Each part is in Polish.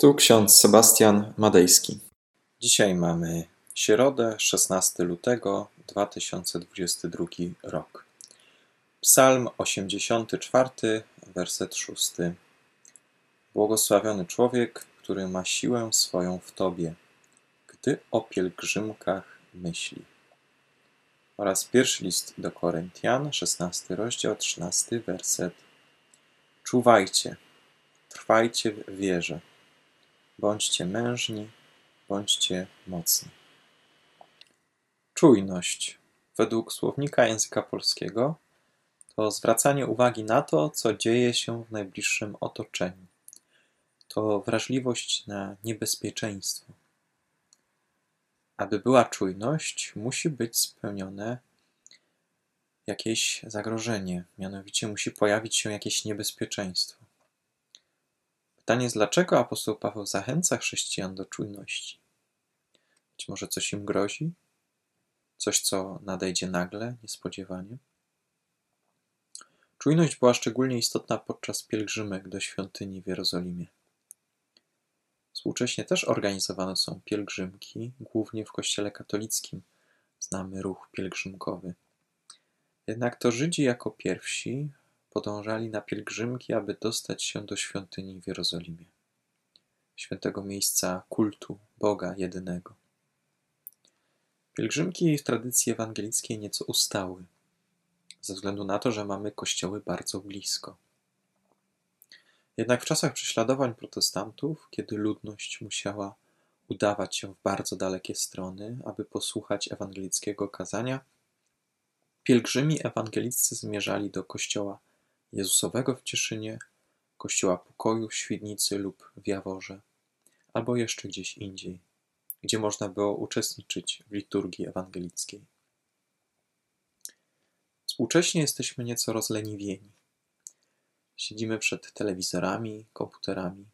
Tu ksiądz Sebastian Madejski. Dzisiaj mamy środę, 16 lutego 2022 rok. Psalm 84, werset 6. Błogosławiony człowiek, który ma siłę swoją w Tobie, gdy o pielgrzymkach myśli. Oraz pierwszy list do Koryntian, 16 rozdział, 13 werset. Czuwajcie, trwajcie w wierze Bądźcie mężni, bądźcie mocni. Czujność. Według słownika języka polskiego to zwracanie uwagi na to, co dzieje się w najbliższym otoczeniu. To wrażliwość na niebezpieczeństwo. Aby była czujność, musi być spełnione jakieś zagrożenie, mianowicie musi pojawić się jakieś niebezpieczeństwo. Pytanie jest, dlaczego apostoł Paweł zachęca chrześcijan do czujności? Być może coś im grozi? Coś, co nadejdzie nagle, niespodziewanie? Czujność była szczególnie istotna podczas pielgrzymek do świątyni w Jerozolimie. Współcześnie też organizowane są pielgrzymki, głównie w kościele katolickim. Znamy ruch pielgrzymkowy. Jednak to Żydzi jako pierwsi podążali na pielgrzymki, aby dostać się do świątyni w Jerozolimie, świętego miejsca kultu Boga jedynego. Pielgrzymki w tradycji ewangelickiej nieco ustały, ze względu na to, że mamy kościoły bardzo blisko. Jednak w czasach prześladowań protestantów, kiedy ludność musiała udawać się w bardzo dalekie strony, aby posłuchać ewangelickiego kazania, pielgrzymi ewangeliccy zmierzali do kościoła Jezusowego w Cieszynie, Kościoła Pokoju w Świdnicy lub w Jaworze, albo jeszcze gdzieś indziej, gdzie można było uczestniczyć w liturgii ewangelickiej. Współcześnie jesteśmy nieco rozleniwieni. Siedzimy przed telewizorami, komputerami.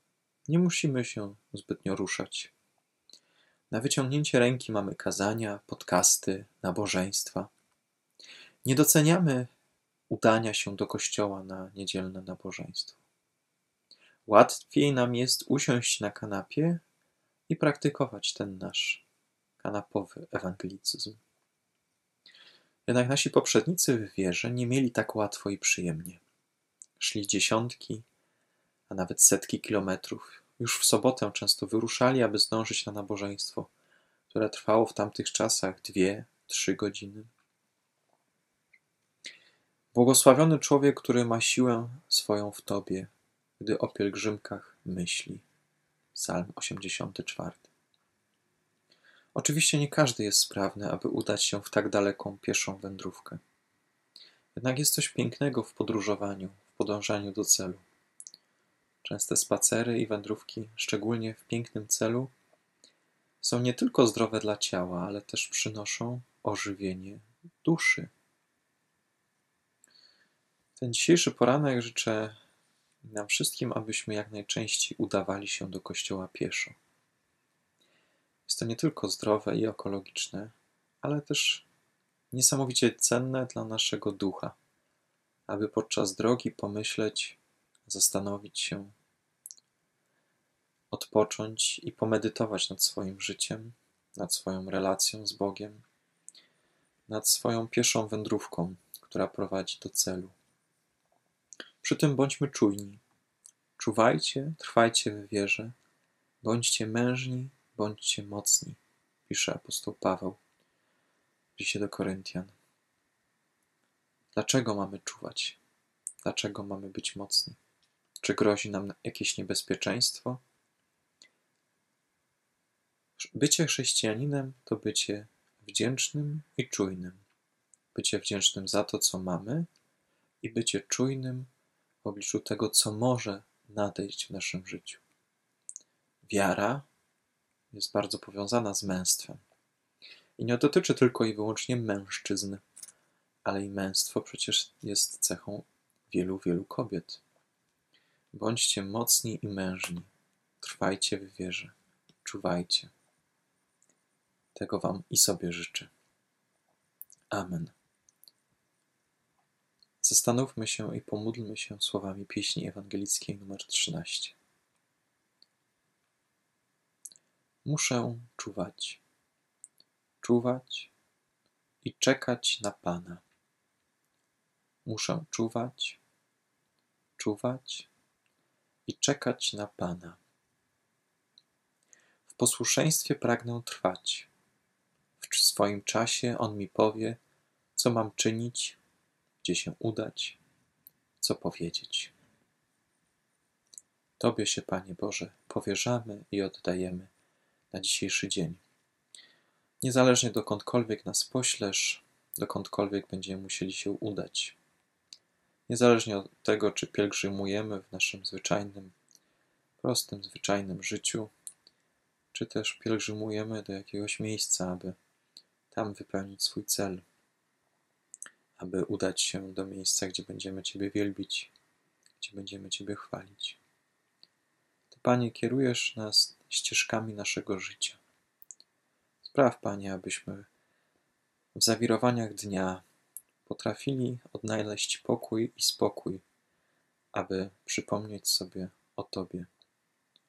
Nie musimy się zbytnio ruszać. Na wyciągnięcie ręki mamy kazania, podcasty, nabożeństwa. Nie doceniamy udania się do kościoła na niedzielne nabożeństwo. Łatwiej nam jest usiąść na kanapie i praktykować ten nasz kanapowy ewangelicyzm. Jednak nasi poprzednicy w wierze nie mieli tak łatwo i przyjemnie. Szli dziesiątki, a nawet setki kilometrów. Już w sobotę często wyruszali, aby zdążyć na nabożeństwo, które trwało w tamtych czasach dwie, trzy godziny. Błogosławiony człowiek, który ma siłę swoją w Tobie, gdy o pielgrzymkach myśli. Psalm 84. Oczywiście nie każdy jest sprawny, aby udać się w tak daleką pieszą wędrówkę. Jednak jest coś pięknego w podróżowaniu, w podążaniu do celu. Częste spacery i wędrówki, szczególnie w pięknym celu, są nie tylko zdrowe dla ciała, ale też przynoszą ożywienie duszy. Ten dzisiejszy poranek życzę nam wszystkim, abyśmy jak najczęściej udawali się do kościoła pieszo. Jest to nie tylko zdrowe i ekologiczne, ale też niesamowicie cenne dla naszego ducha, aby podczas drogi pomyśleć, zastanowić się, odpocząć i pomedytować nad swoim życiem, nad swoją relacją z Bogiem, nad swoją pieszą wędrówką, która prowadzi do celu. Przy tym bądźmy czujni. Czuwajcie, trwajcie w wierze, bądźcie mężni, bądźcie mocni, pisze apostoł Paweł w liście do Koryntian. Dlaczego mamy czuwać? Dlaczego mamy być mocni? Czy grozi nam jakieś niebezpieczeństwo? Bycie chrześcijaninem to bycie wdzięcznym i czujnym. Bycie wdzięcznym za to, co mamy, i bycie czujnym w obliczu tego, co może nadejść w naszym życiu. Wiara jest bardzo powiązana z męstwem. I nie dotyczy tylko i wyłącznie mężczyzn, ale i męstwo przecież jest cechą wielu, wielu kobiet. Bądźcie mocni i mężni, trwajcie w wierze, czuwajcie. Tego Wam i sobie życzę. Amen. Zastanówmy się i pomódlmy się słowami pieśni ewangelickiej nr 13. Muszę czuwać, czuwać i czekać na Pana. Muszę czuwać, czuwać i czekać na Pana. W posłuszeństwie pragnę trwać. W swoim czasie On mi powie, co mam czynić, gdzie się udać, co powiedzieć. Tobie się, Panie Boże, powierzamy i oddajemy na dzisiejszy dzień. Niezależnie dokądkolwiek nas poślesz, dokądkolwiek będziemy musieli się udać. Niezależnie od tego, czy pielgrzymujemy w naszym zwyczajnym, prostym, zwyczajnym życiu, czy też pielgrzymujemy do jakiegoś miejsca, aby tam wypełnić swój cel, aby udać się do miejsca, gdzie będziemy Ciebie wielbić, gdzie będziemy Ciebie chwalić. Ty, Panie, kierujesz nas ścieżkami naszego życia. Spraw, Panie, abyśmy w zawirowaniach dnia potrafili odnaleźć pokój i spokój, aby przypomnieć sobie o Tobie,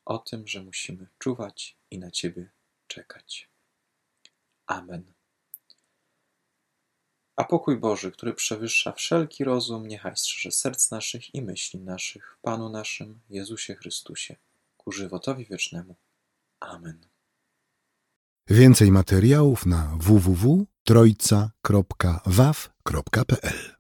o tym, że musimy czuwać i na Ciebie czekać. Amen. A pokój Boży, który przewyższa wszelki rozum, niechaj strzeże serc naszych i myśli naszych w Panu naszym Jezusie Chrystusie, ku żywotowi wiecznemu. Amen. Więcej materiałów na www.trojca.waw.pl